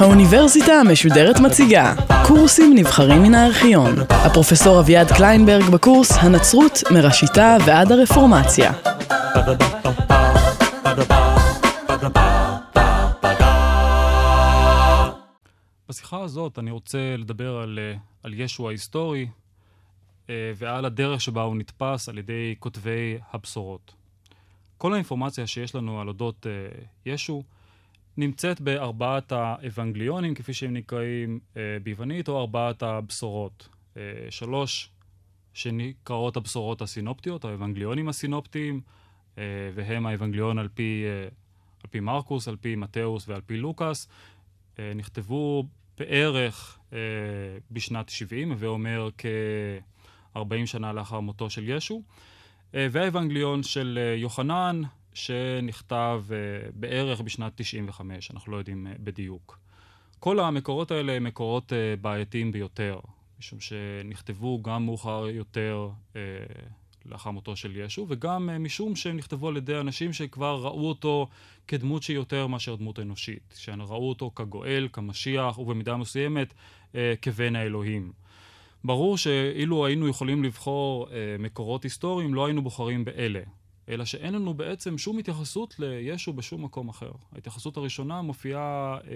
האוניברסיטה המשודרת מציגה קורסים נבחרים מן הארכיון. הפרופסור אביעד קליינברג בקורס הנצרות מראשיתה ועד הרפורמציה. בשיחה הזאת אני רוצה לדבר על, אה, על ישו ההיסטורי ועל הדרך שבה הוא נתפס על ידי כותבי הבשורות. כל האינפורמציה שיש לנו על אודות אה, ישו נמצאת בארבעת האבנגליונים, כפי שהם נקראים ביוונית, או ארבעת הבשורות. שלוש שנקראות הבשורות הסינופטיות, האבנגליונים הסינופטיים, והם האבנגליון על פי, על פי מרקוס, על פי מתאוס ועל פי לוקאס. נכתבו בערך אה, בשנת 70, הווי אומר כ-40 שנה לאחר מותו של ישו, אה, והאבנגליון של אה, יוחנן, שנכתב אה, בערך בשנת 95, אנחנו לא יודעים בדיוק. כל המקורות האלה הם מקורות בעייתיים ביותר, משום שנכתבו גם מאוחר יותר לאחר מותו של ישו, וגם משום שהם נכתבו על ידי אנשים שכבר ראו אותו כדמות שהיא יותר מאשר דמות אנושית, שראו אותו כגואל, כמשיח, ובמידה מסוימת כבן האלוהים. ברור שאילו היינו יכולים לבחור uh, מקורות היסטוריים, לא היינו בוחרים באלה. אלא שאין לנו בעצם שום התייחסות לישו בשום מקום אחר. ההתייחסות הראשונה מופיעה, אה,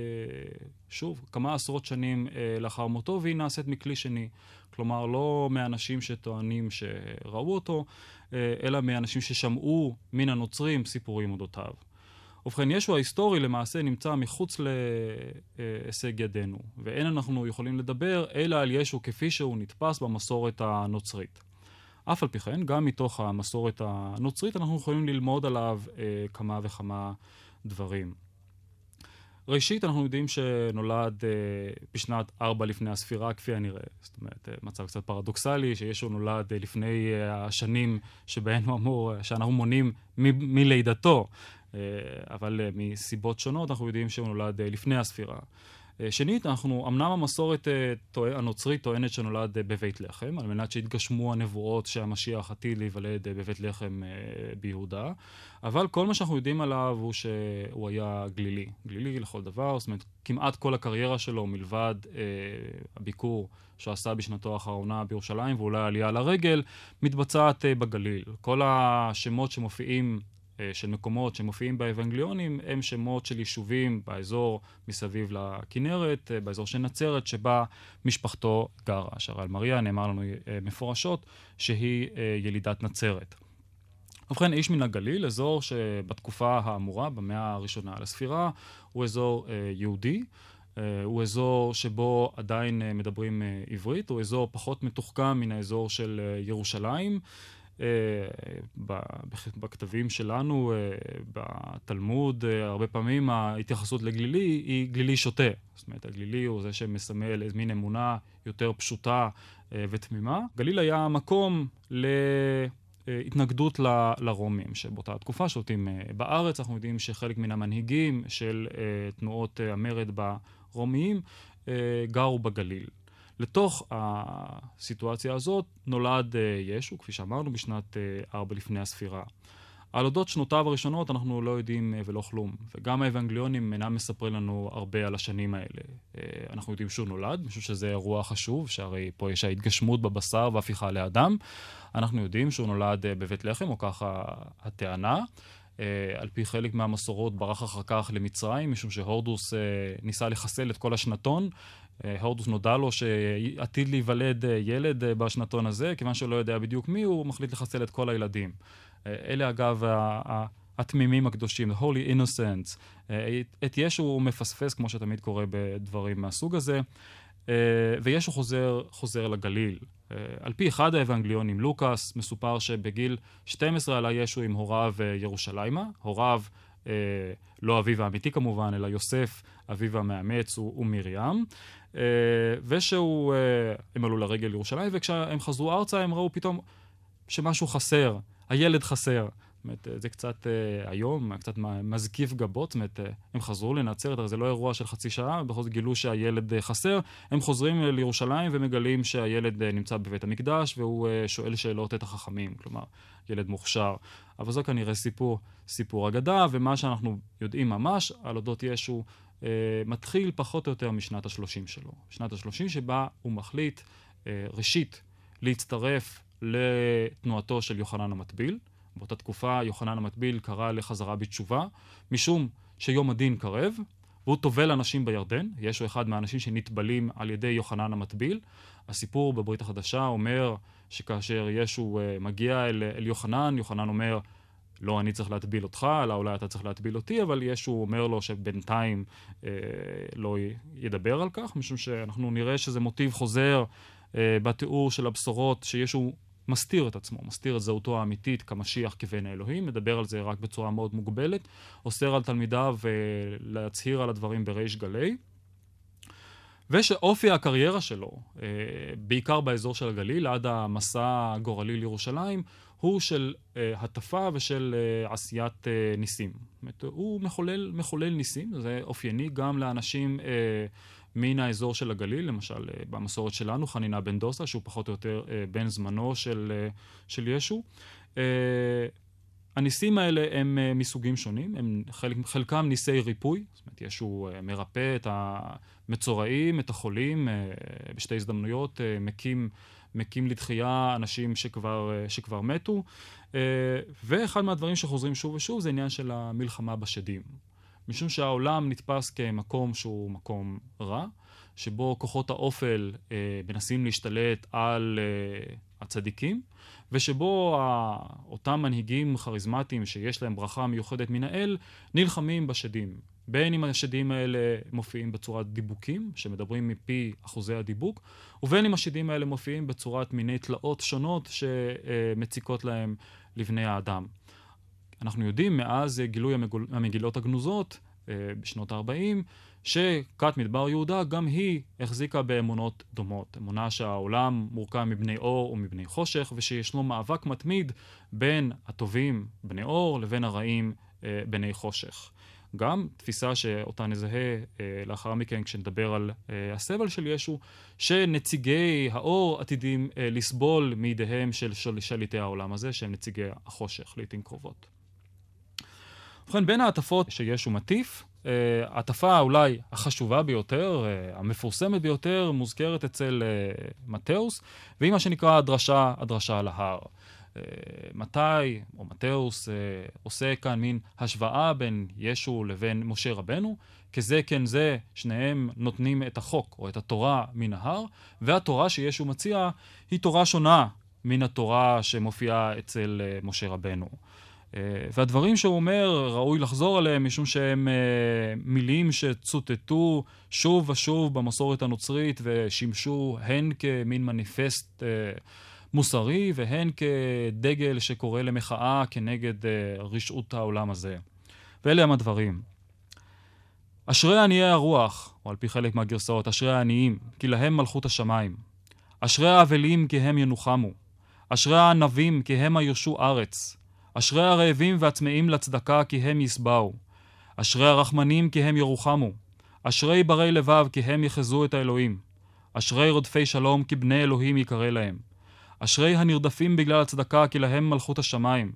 שוב, כמה עשרות שנים אה, לאחר מותו, והיא נעשית מכלי שני. כלומר, לא מאנשים שטוענים שראו אותו, אה, אלא מאנשים ששמעו מן הנוצרים סיפורים אודותיו. ובכן, ישו ההיסטורי למעשה נמצא מחוץ להישג ידינו, ואין אנחנו יכולים לדבר אלא על ישו כפי שהוא נתפס במסורת הנוצרית. אף על פי כן, גם מתוך המסורת הנוצרית אנחנו יכולים ללמוד עליו אה, כמה וכמה דברים. ראשית, אנחנו יודעים שנולד אה, בשנת ארבע לפני הספירה, כפי הנראה. זאת אומרת, אה, מצב קצת פרדוקסלי, שישו נולד אה, לפני אה, השנים שבהן הוא אמור, אה, שאנחנו מונים מ- מלידתו, אבל אה, מסיבות שונות אנחנו יודעים שהוא נולד אה, לפני הספירה. אה, שנית, אנחנו, אמנם המסורת אה, הנוצרית טוענת שנולד אה, בבית לחם, על מנת שיתגשמו הנבואות שהמשיח עתיד להיוולד בבית לחם ביהודה, אבל כל מה שאנחנו יודעים עליו הוא שהוא היה גלילי. גלילי לכל דבר, זאת אומרת, כמעט כל הקריירה שלו, מלבד אה, הביקור שעשה בשנתו האחרונה בירושלים, ואולי עלייה לרגל, מתבצעת אה, בגליל. כל השמות שמופיעים אה, של מקומות שמופיעים באבנגליונים הם שמות של יישובים באזור מסביב לכנרת, אה, באזור של נצרת, שבה משפחתו גרה. אשר על מריה נאמר לנו אה, מפורשות שהיא ילידת נצרת. ובכן, איש מן הגליל, אזור שבתקופה האמורה, במאה הראשונה לספירה, הוא אזור יהודי. הוא אזור שבו עדיין מדברים עברית, הוא אזור פחות מתוחכם מן האזור של ירושלים. אה, בכתבים שלנו, אה, בתלמוד, אה, הרבה פעמים ההתייחסות לגלילי היא גלילי שוטה. זאת אומרת, הגלילי הוא זה שמסמל איזו מין אמונה יותר פשוטה ותמימה. גליל היה מקום ל... התנגדות ל, לרומים שבאותה תקופה שולטים בארץ. אנחנו יודעים שחלק מן המנהיגים של תנועות המרד ברומיים גרו בגליל. לתוך הסיטואציה הזאת נולד uh, ישו, כפי שאמרנו, בשנת uh, ארבע לפני הספירה. על אודות שנותיו הראשונות אנחנו לא יודעים uh, ולא כלום, וגם האבנגליונים אינם מספרים לנו הרבה על השנים האלה. Uh, אנחנו יודעים שהוא נולד, משום שזה אירוע חשוב, שהרי פה יש ההתגשמות בבשר והפיכה לאדם. אנחנו יודעים שהוא נולד uh, בבית לחם, או ככה הטענה. Uh, על פי חלק מהמסורות ברח אחר כך למצרים, משום שהורדוס uh, ניסה לחסל את כל השנתון, אה, הורדוס נודע לו שעתיד להיוולד אה, ילד אה, בשנתון הזה, כיוון שהוא לא יודע בדיוק מי הוא, מחליט לחסל את כל הילדים. אלה אגב התמימים הקדושים, the holy innocents. את ישו הוא מפספס, כמו שתמיד קורה בדברים מהסוג הזה, וישו חוזר, חוזר לגליל. על פי אחד האבנגליונים, לוקאס, מסופר שבגיל 12 עלה ישו עם הוריו ירושלימה. הוריו לא אביו האמיתי כמובן, אלא יוסף, אביו המאמץ, ומרים. אה, ושהוא, אה, הם עלו לרגל לירושלים, וכשהם חזרו ארצה הם ראו פתאום שמשהו חסר, הילד חסר. זאת אומרת, זה קצת uh, היום, קצת מזקיף גבות, זאת אומרת, uh, הם חזרו לנצרת, הרי זה לא אירוע של חצי שעה, בכל זאת גילו שהילד חסר, הם חוזרים לירושלים ומגלים שהילד נמצא בבית המקדש, והוא uh, שואל שאלות את החכמים, כלומר, ילד מוכשר. אבל זה כנראה סיפור, סיפור אגדה, ומה שאנחנו יודעים ממש על אודות ישו, uh, מתחיל פחות או יותר משנת ה-30 שלו. שנת ה-30 שבה הוא מחליט, uh, ראשית, להצטרף לתנועתו של יוחנן המטביל. באותה תקופה יוחנן המטביל קרא לחזרה בתשובה, משום שיום הדין קרב, והוא טובל אנשים בירדן. ישו אחד מהאנשים שנטבלים על ידי יוחנן המטביל. הסיפור בברית החדשה אומר שכאשר ישו uh, מגיע אל, אל יוחנן, יוחנן אומר, לא אני צריך להטביל אותך, אלא אולי אתה צריך להטביל אותי, אבל ישו אומר לו שבינתיים אה, לא ידבר על כך, משום שאנחנו נראה שזה מוטיב חוזר אה, בתיאור של הבשורות, שישו מסתיר את עצמו, מסתיר את זהותו האמיתית כמשיח כבן האלוהים, מדבר על זה רק בצורה מאוד מוגבלת, אוסר על תלמידיו אה, להצהיר על הדברים בריש גלי. ושאופי הקריירה שלו, אה, בעיקר באזור של הגליל, עד המסע הגורלי לירושלים, הוא של אה, הטפה ושל עשיית ניסים. הוא מחולל, מחולל ניסים, זה אופייני גם לאנשים מן האזור של הגליל, למשל אה, במסורת שלנו, חנינה בן דוסה, שהוא פחות או יותר אה, בן זמנו של, אה, של ישו. הניסים האלה הם מסוגים שונים, הם חלק, חלקם ניסי ריפוי, זאת אומרת, ישו מרפא את המצורעים, את החולים, בשתי הזדמנויות, מקים, מקים לתחייה אנשים שכבר, שכבר מתו, ואחד מהדברים שחוזרים שוב ושוב זה עניין של המלחמה בשדים. משום שהעולם נתפס כמקום שהוא מקום רע, שבו כוחות האופל אה, מנסים להשתלט על אה, הצדיקים, ושבו ה, אותם מנהיגים כריזמטיים שיש להם ברכה מיוחדת מן האל, נלחמים בשדים. בין אם השדים האלה מופיעים בצורת דיבוקים, שמדברים מפי אחוזי הדיבוק, ובין אם השדים האלה מופיעים בצורת מיני תלאות שונות שמציקות להם לבני האדם. אנחנו יודעים מאז גילוי המגילות הגנוזות אה, בשנות ה-40, שכת מדבר יהודה גם היא החזיקה באמונות דומות. אמונה שהעולם מורכב מבני אור ומבני חושך, ושישנו מאבק מתמיד בין הטובים, בני אור, לבין הרעים, אה, בני חושך. גם תפיסה שאותה נזהה אה, לאחר מכן כשנדבר על אה, הסבל של ישו, שנציגי האור עתידים אה, לסבול מידיהם של שליטי העולם הזה, שהם נציגי החושך לעיתים קרובות. ובכן, בין ההטפות שישו מטיף, ההטפה אה, אולי החשובה ביותר, אה, המפורסמת ביותר, מוזכרת אצל אה, מתאוס, והיא מה שנקרא הדרשה, הדרשה על ההר. מתי, או מתאוס, עושה כאן מין השוואה בין ישו לבין משה רבנו, כזה כן זה, שניהם נותנים את החוק או את התורה מן ההר, והתורה שישו מציע היא תורה שונה מן התורה שמופיעה אצל משה רבנו. אה, והדברים שהוא אומר, ראוי לחזור עליהם, משום שהם אה, מילים שצוטטו שוב ושוב במסורת הנוצרית ושימשו הן כמין מניפסט אה, מוסרי והן כדגל שקורא למחאה כנגד רשעות העולם הזה. ואלה הם הדברים. אשרי עניי הרוח, או על פי חלק מהגרסאות, אשרי העניים, כי להם מלכות השמיים. אשרי האבלים, כי הם ינוחמו. אשרי הענבים, כי הם הירשו ארץ. אשרי הרעבים והצמאים לצדקה כי הם יסבעו. אשרי הרחמנים כי הם ירוחמו. אשרי ברי לבב כי הם יחזו את האלוהים. אשרי רודפי שלום כי בני אלוהים יקרא להם. אשרי הנרדפים בגלל הצדקה כי להם מלכות השמיים.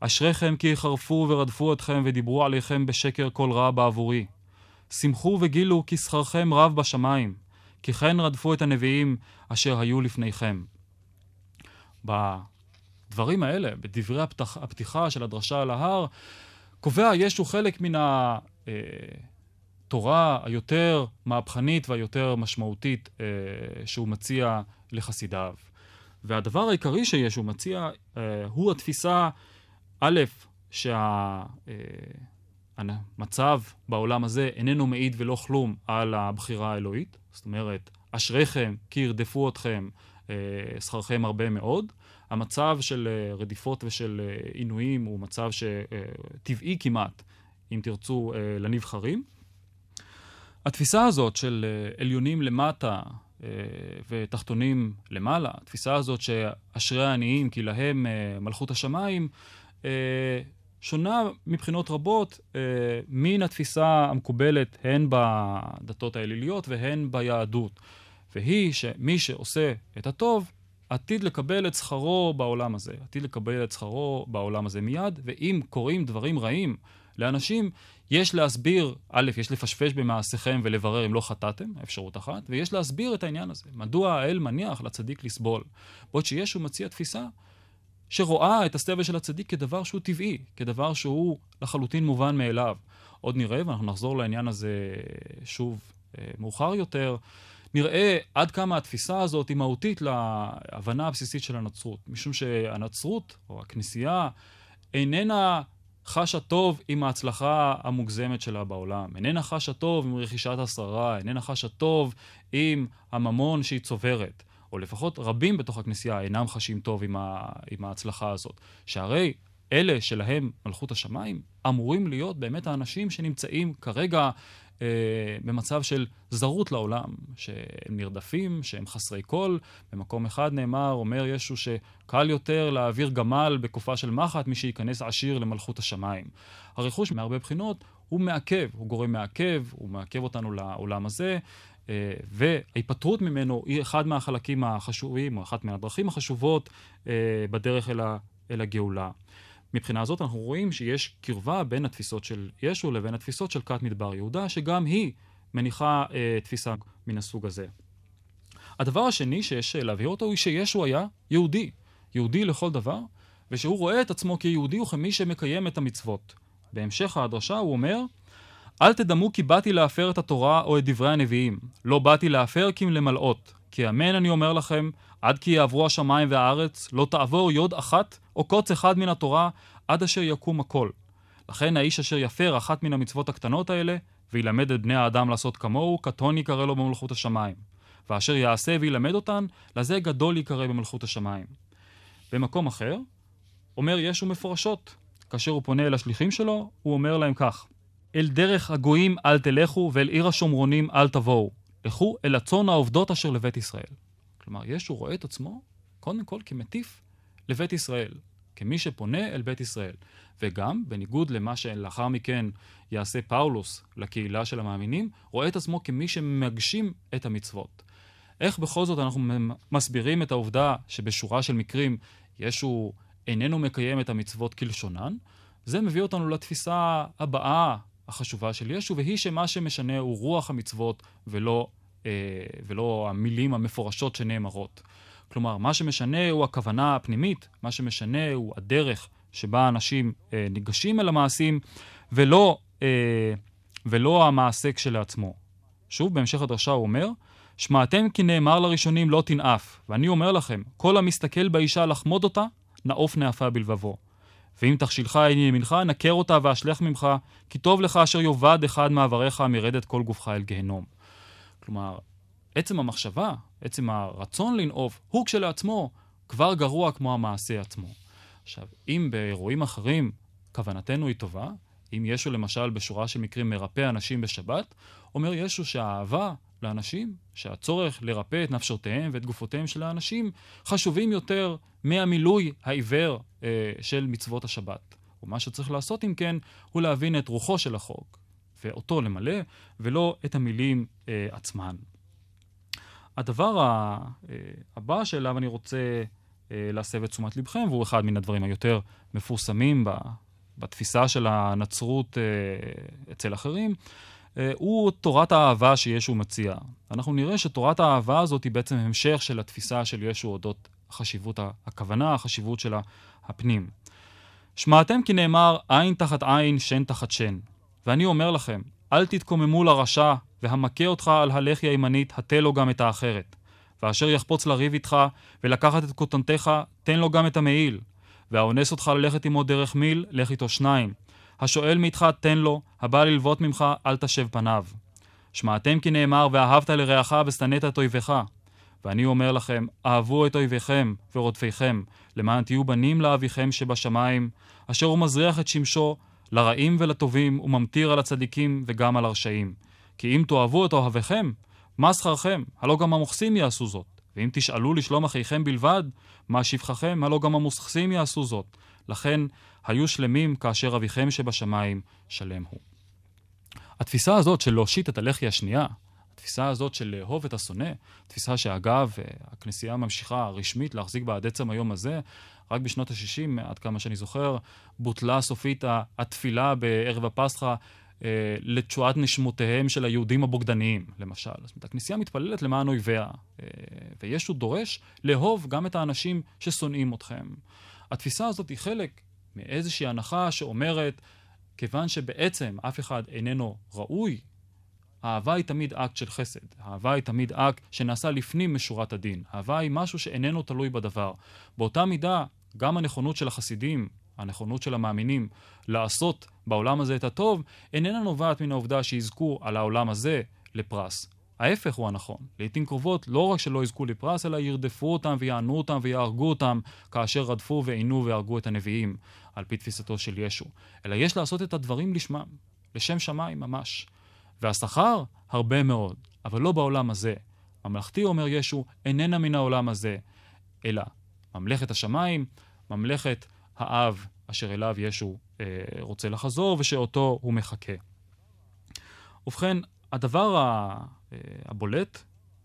אשריכם כי יחרפו ורדפו אתכם ודיברו עליכם בשקר כל רע בעבורי. שמחו וגילו כי שכרכם רב בשמיים, כי כן רדפו את הנביאים אשר היו לפניכם. הדברים האלה, בדברי הפתח, הפתיחה של הדרשה על ההר, קובע ישו חלק מן התורה אה, היותר מהפכנית והיותר משמעותית אה, שהוא מציע לחסידיו. והדבר העיקרי שישו מציע אה, הוא התפיסה, א', שהמצב בעולם הזה איננו מעיד ולא כלום על הבחירה האלוהית, זאת אומרת, אשריכם כי ירדפו אתכם, שכרכם הרבה מאוד. המצב של אה, רדיפות ושל אה, עינויים הוא מצב שטבעי כמעט, אם תרצו, אה, לנבחרים. התפיסה הזאת של עליונים למטה ותחתונים למעלה, התפיסה הזאת שאשרי העניים כי להם מלכות השמיים, שונה מבחינות רבות אה, מן התפיסה המקובלת הן בדתות האליליות והן ביהדות. והיא שמי שעושה את הטוב, עתיד לקבל את שכרו בעולם הזה. עתיד לקבל את שכרו בעולם הזה מיד, ואם קורים דברים רעים לאנשים, יש להסביר, א', יש לפשפש במעשיכם ולברר אם לא חטאתם, אפשרות אחת, ויש להסביר את העניין הזה. מדוע האל מניח לצדיק לסבול? בעוד שישו מציע תפיסה שרואה את הסבל של הצדיק כדבר שהוא טבעי, כדבר שהוא לחלוטין מובן מאליו. עוד נראה, ואנחנו נחזור לעניין הזה שוב אה, מאוחר יותר, נראה עד כמה התפיסה הזאת היא מהותית להבנה הבסיסית של הנצרות. משום שהנצרות, או הכנסייה, איננה חשה טוב עם ההצלחה המוגזמת שלה בעולם. איננה חשה טוב עם רכישת השררה, איננה חשה טוב עם הממון שהיא צוברת. או לפחות רבים בתוך הכנסייה אינם חשים טוב עם, ה, עם ההצלחה הזאת. שהרי אלה שלהם מלכות השמיים אמורים להיות באמת האנשים שנמצאים כרגע במצב של זרות לעולם, שהם נרדפים, שהם חסרי קול. במקום אחד נאמר, אומר ישו שקל יותר להעביר גמל בקופה של מחט משייכנס עשיר למלכות השמיים. הרכוש מהרבה בחינות הוא מעכב, הוא גורם מעכב, הוא מעכב אותנו לעולם הזה, אה, וההיפטרות ממנו היא אחד מהחלקים החשובים, או אחת מהדרכים החשובות אה, בדרך אל, ה, אל הגאולה. מבחינה זאת אנחנו רואים שיש קרבה בין התפיסות של ישו לבין התפיסות של כת מדבר יהודה, שגם היא מניחה אה, תפיסה מן הסוג הזה. הדבר השני שיש להבהיר אותו הוא שישו היה יהודי, יהודי לכל דבר, ושהוא רואה את עצמו כיהודי וכמי שמקיים את המצוות. בהמשך הדרשה הוא אומר, אל תדמו כי באתי להפר את התורה או את דברי הנביאים. לא באתי להפר כי למלאות. כי אמן אני אומר לכם, עד כי יעברו השמיים והארץ, לא תעבור יוד אחת או קוץ אחד מן התורה, עד אשר יקום הכל. לכן האיש אשר יפר אחת מן המצוות הקטנות האלה, וילמד את בני האדם לעשות כמוהו, קטון יקרא לו במלכות השמיים. ואשר יעשה וילמד אותן, לזה גדול יקרא במלכות השמיים. במקום אחר, אומר ישו מפורשות, כאשר הוא פונה אל השליחים שלו, הוא אומר להם כך: אל דרך הגויים אל תלכו, ואל עיר השומרונים אל תבואו. לכו אל הצאן העובדות אשר לבית ישראל. כלומר, ישו רואה את עצמו, קודם כל, כמטיף לבית ישראל, כמי שפונה אל בית ישראל. וגם, בניגוד למה שלאחר מכן יעשה פאולוס לקהילה של המאמינים, רואה את עצמו כמי שמגשים את המצוות. איך בכל זאת אנחנו מסבירים את העובדה שבשורה של מקרים ישו איננו מקיים את המצוות כלשונן? זה מביא אותנו לתפיסה הבאה החשובה של ישו, והיא שמה שמשנה הוא רוח המצוות ולא, ולא המילים המפורשות שנאמרות. כלומר, מה שמשנה הוא הכוונה הפנימית, מה שמשנה הוא הדרך שבה אנשים אה, ניגשים אל המעשים, ולא, אה, ולא המעשה כשלעצמו. שוב, בהמשך הדרשה הוא אומר, שמעתם כי נאמר לראשונים לא תנאף, ואני אומר לכם, כל המסתכל באישה לחמוד אותה, נאוף נאפה בלבבו. ואם תכשילך אין ימינך, נקר אותה ואשלך ממך, כי טוב לך אשר יאבד אחד מעבריך מרדת כל גופך אל גיהנום. כלומר, עצם המחשבה, עצם הרצון לנאוף, הוא כשלעצמו כבר גרוע כמו המעשה עצמו. עכשיו, אם באירועים אחרים כוונתנו היא טובה, אם ישו למשל בשורה של מקרים מרפא אנשים בשבת, אומר ישו שהאהבה לאנשים, שהצורך לרפא את נפשותיהם ואת גופותיהם של האנשים, חשובים יותר מהמילוי העיוור אה, של מצוות השבת. ומה שצריך לעשות, אם כן, הוא להבין את רוחו של החוק, ואותו למלא, ולא את המילים אה, עצמן. הדבר אה, הבא שאליו אני רוצה אה, להסב את תשומת לבכם, והוא אחד מן הדברים היותר מפורסמים בתפיסה של הנצרות אה, אצל אחרים, אה, הוא תורת האהבה שישו מציע. אנחנו נראה שתורת האהבה הזאת היא בעצם המשך של התפיסה של ישו אודות חשיבות הכוונה, החשיבות של הפנים. שמעתם כי נאמר עין תחת עין, שן תחת שן. ואני אומר לכם, אל תתקוממו לרשע, והמכה אותך על הלחי הימנית, הטה לו גם את האחרת. ואשר יחפוץ לריב איתך, ולקחת את כותנתך, תן לו גם את המעיל. והאונס אותך ללכת עמו דרך מיל, לך איתו שניים. השואל מאיתך תן לו, הבא ללוות ממך אל תשב פניו. שמעתם כי נאמר ואהבת לרעך ושנאת את אויביך. ואני אומר לכם, אהבו את אויביכם ורודפיכם, למען תהיו בנים לאביכם שבשמיים, אשר הוא מזריח את שמשו לרעים ולטובים, וממטיר על הצדיקים וגם על הרשעים. כי אם תאהבו את אוהביכם, מה שכרכם? הלא גם המוכסים יעשו זאת. ואם תשאלו לשלום אחיכם בלבד, מה שפחכם, מה לא גם המוסכסים יעשו זאת. לכן, היו שלמים כאשר אביכם שבשמיים שלם הוא. התפיסה הזאת של להושיט את הלחי השנייה, התפיסה הזאת של לאהוב את השונא, תפיסה שאגב, אה, הכנסייה ממשיכה רשמית להחזיק בה עד עצם היום הזה, רק בשנות ה-60, עד כמה שאני זוכר, בוטלה סופית התפילה בערב הפסחא אה, לתשועת נשמותיהם של היהודים הבוגדניים, למשל. זאת אומרת, הכנסייה מתפללת למען אויביה, אה, וישו דורש לאהוב גם את האנשים ששונאים אתכם. התפיסה הזאת היא חלק מאיזושהי הנחה שאומרת, כיוון שבעצם אף אחד איננו ראוי, האהבה היא תמיד אקט של חסד. האהבה היא תמיד אקט שנעשה לפנים משורת הדין. אהבה היא משהו שאיננו תלוי בדבר. באותה מידה, גם הנכונות של החסידים, הנכונות של המאמינים, לעשות בעולם הזה את הטוב, איננה נובעת מן העובדה שיזכו על העולם הזה לפרס. ההפך הוא הנכון. לעיתים קרובות לא רק שלא יזכו לפרס, אלא ירדפו אותם ויענו אותם ויהרגו אותם כאשר רדפו ועינו והרגו את הנביאים, על פי תפיסתו של ישו. אלא יש לעשות את הדברים לשמם, לשם שמיים ממש. והשכר, הרבה מאוד, אבל לא בעולם הזה. ממלכתי, אומר ישו, איננה מן העולם הזה, אלא ממלכת השמיים, ממלכת האב אשר אליו ישו אה, רוצה לחזור ושאותו הוא מחכה. ובכן, הדבר אה, הבולט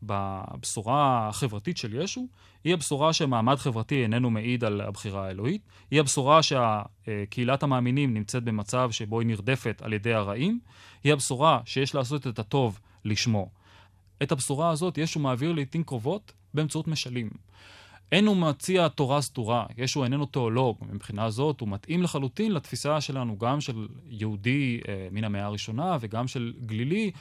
בבשורה החברתית של ישו, היא הבשורה שמעמד חברתי איננו מעיד על הבחירה האלוהית, היא הבשורה שקהילת המאמינים נמצאת במצב שבו היא נרדפת על ידי הרעים, היא הבשורה שיש לעשות את הטוב לשמו. את הבשורה הזאת ישו מעביר לעיתים קרובות באמצעות משלים. אין הוא מציע תורה סדורה, ישו איננו תיאולוג, מבחינה זאת הוא מתאים לחלוטין לתפיסה שלנו, גם של יהודי אה, מן המאה הראשונה וגם של גלילי,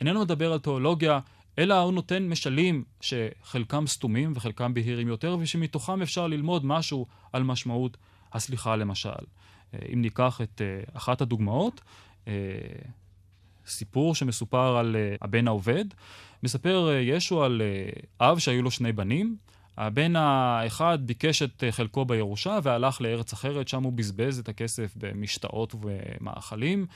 איננו מדבר על תיאולוגיה, אלא הוא נותן משלים שחלקם סתומים וחלקם בהירים יותר, ושמתוכם אפשר ללמוד משהו על משמעות הסליחה למשל. אה, אם ניקח את אה, אחת הדוגמאות, אה, סיפור שמסופר על הבן העובד, מספר ישו על אב שהיו לו שני בנים, הבן האחד ביקש את חלקו בירושה והלך לארץ אחרת, שם הוא בזבז את הכסף במשתאות ומאכלים,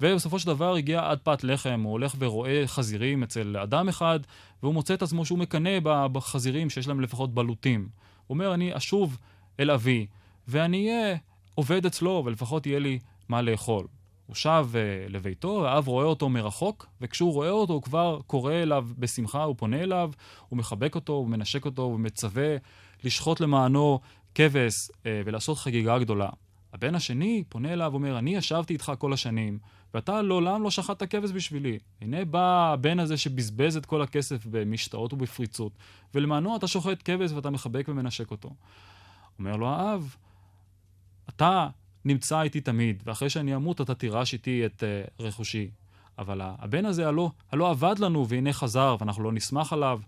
ובסופו של דבר הגיע עד פת לחם, הוא הולך ורואה חזירים אצל אדם אחד, והוא מוצא את עצמו שהוא מקנא בחזירים שיש להם לפחות בלוטים. הוא אומר, אני אשוב אל אבי, ואני אהיה עובד אצלו, ולפחות יהיה לי מה לאכול. הוא שב uh, לביתו, האב רואה אותו מרחוק, וכשהוא רואה אותו הוא כבר קורא אליו בשמחה, הוא פונה אליו, הוא מחבק אותו, הוא מנשק אותו, הוא מצווה לשחוט למענו כבש uh, ולעשות חגיגה גדולה. הבן השני פונה אליו ואומר, אני ישבתי איתך כל השנים, ואתה לעולם לא שחטת כבש בשבילי. הנה בא הבן הזה שבזבז את כל הכסף במשתאות ובפריצות, ולמענו אתה שוחט כבש ואתה מחבק ומנשק אותו. אומר לו האב, אתה נמצא איתי תמיד, ואחרי שאני אמות אתה תירש איתי את uh, רכושי. אבל הבן הזה הלא, הלא עבד לנו, והנה חזר, ואנחנו לא נשמח עליו.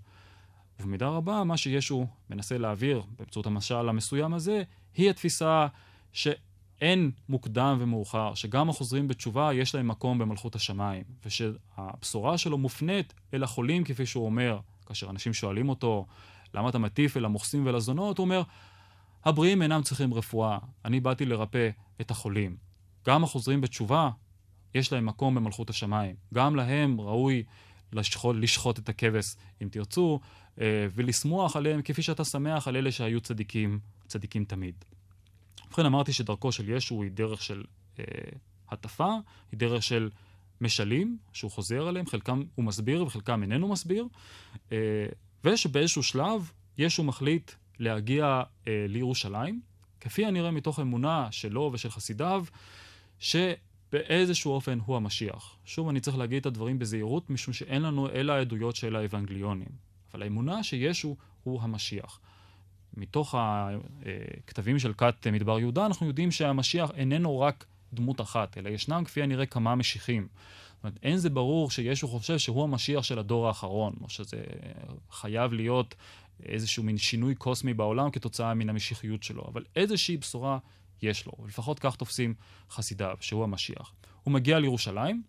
ובמידה רבה, מה שישו מנסה להעביר באמצעות המשל המסוים הזה, היא התפיסה שאין מוקדם ומאוחר, שגם החוזרים בתשובה יש להם מקום במלכות השמיים, ושהבשורה שלו מופנית אל החולים, כפי שהוא אומר, כאשר אנשים שואלים אותו, למה אתה מטיף אל המוכסים ולזונות? הוא אומר, הבריאים אינם צריכים רפואה, אני באתי לרפא את החולים. גם החוזרים בתשובה, יש להם מקום במלכות השמיים. גם להם ראוי לשחוט, לשחוט את הכבש, אם תרצו, אה, ולשמוח עליהם כפי שאתה שמח על אלה שהיו צדיקים, צדיקים תמיד. ובכן אמרתי שדרכו של ישו היא דרך של אה, הטפה, היא דרך של משלים, שהוא חוזר עליהם, חלקם הוא מסביר וחלקם איננו מסביר, אה, ושבאיזשהו שלב ישו מחליט להגיע אה, לירושלים, כפי הנראה מתוך אמונה שלו ושל חסידיו, שבאיזשהו אופן הוא המשיח. שוב, אני צריך להגיד את הדברים בזהירות, משום שאין לנו אלא העדויות של האבנגליונים. אבל האמונה שישו הוא המשיח. מתוך הכתבים של כת מדבר יהודה, אנחנו יודעים שהמשיח איננו רק דמות אחת, אלא ישנם כפי הנראה כמה משיחים. זאת אומרת, אין זה ברור שישו חושב שהוא המשיח של הדור האחרון, או שזה חייב להיות איזשהו מין שינוי קוסמי בעולם כתוצאה מן המשיחיות שלו, אבל איזושהי בשורה יש לו, ולפחות כך תופסים חסידיו, שהוא המשיח. הוא מגיע לירושלים,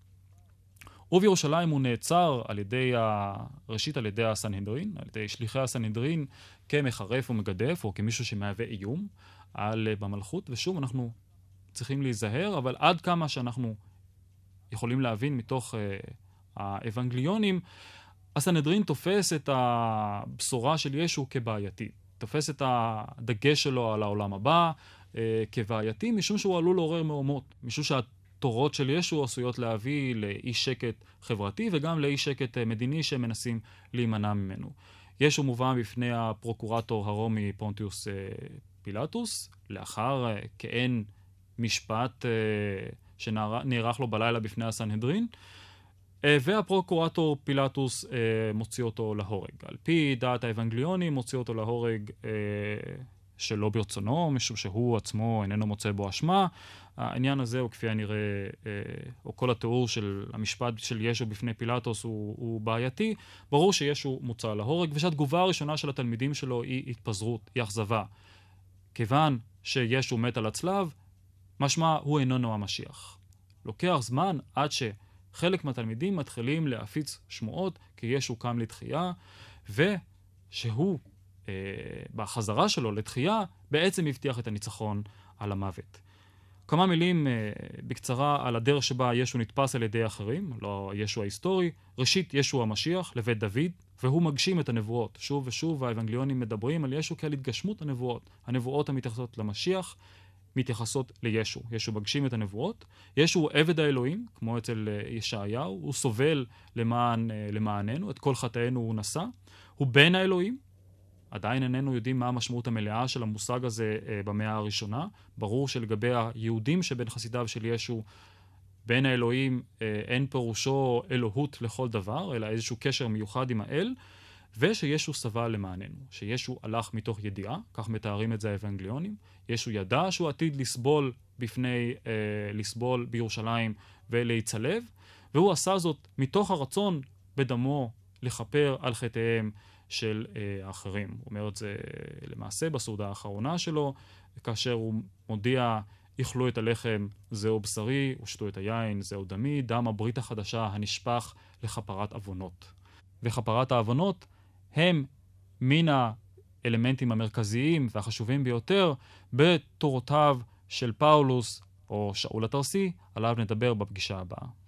ובירושלים הוא נעצר על ידי, ה... ראשית על ידי הסנהדרין, על ידי שליחי הסנהדרין, כמחרף ומגדף, או כמישהו שמהווה איום על, במלכות, ושוב, אנחנו צריכים להיזהר, אבל עד כמה שאנחנו יכולים להבין מתוך uh, האבנגליונים, הסנהדרין תופס את הבשורה של ישו כבעייתית. תופס את הדגש שלו על העולם הבא אה, כבעייתי, משום שהוא עלול לעורר מהומות. משום שהתורות של ישו עשויות להביא לאי שקט חברתי וגם לאי שקט אה, מדיני שהם מנסים להימנע ממנו. ישו מובא בפני הפרוקורטור הרומי פונטיוס אה, פילטוס, לאחר אה, כעין משפט אה, שנערך לו בלילה בפני הסנהדרין. אה, והפרוקורטור פילטוס אה, מוציא אותו להורג. על פי דעת האבנגליונים, מוציא אותו להורג אה, שלא ברצונו, משום שהוא עצמו איננו מוצא בו אשמה. העניין הזה הוא כפי הנראה, או כל התיאור של המשפט של ישו בפני פילטוס הוא, הוא בעייתי. ברור שישו מוצא להורג, ושהתגובה הראשונה של התלמידים שלו היא התפזרות, היא אכזבה. כיוון שישו מת על הצלב, משמע הוא איננו המשיח. לוקח זמן עד ש... חלק מהתלמידים מתחילים להפיץ שמועות כי ישו קם לתחייה, ושהוא, אה, בחזרה שלו לתחייה, בעצם הבטיח את הניצחון על המוות. כמה מילים אה, בקצרה על הדרך שבה ישו נתפס על ידי אחרים, לא ישו ההיסטורי. ראשית, ישו המשיח לבית דוד, והוא מגשים את הנבואות. שוב ושוב האבנגליונים מדברים על ישו כעל התגשמות הנבואות. הנבואות המתייחסות למשיח, מתייחסות לישו. ישו מגשים את הנבואות. ישו הוא עבד האלוהים, כמו אצל אה, ישעיהו, הוא סובל למען, אה, למעננו, את כל חטאינו הוא נשא. הוא בן האלוהים, עדיין איננו יודעים מה המשמעות המלאה של המושג הזה אה, במאה הראשונה. ברור שלגבי היהודים שבין חסידיו של ישו, בן האלוהים אין פירושו אלוהות לכל דבר, אלא איזשהו קשר מיוחד עם האל. ושישו סבל למעננו, שישו הלך מתוך ידיעה, כך מתארים את זה האבנגליונים, ישו ידע שהוא עתיד לסבול בפני, אה, לסבול בירושלים ולהיצלב, והוא עשה זאת מתוך הרצון בדמו לכפר על חטאיהם של אה, האחרים. הוא אומר את זה למעשה בסעודה האחרונה שלו, כאשר הוא מודיע, איכלו את הלחם, זהו בשרי, ושתו את היין, זהו דמי, דם הברית החדשה הנשפך לכפרת עוונות. וכפרת העוונות הם מן האלמנטים המרכזיים והחשובים ביותר בתורותיו של פאולוס או שאול התרסי, עליו נדבר בפגישה הבאה.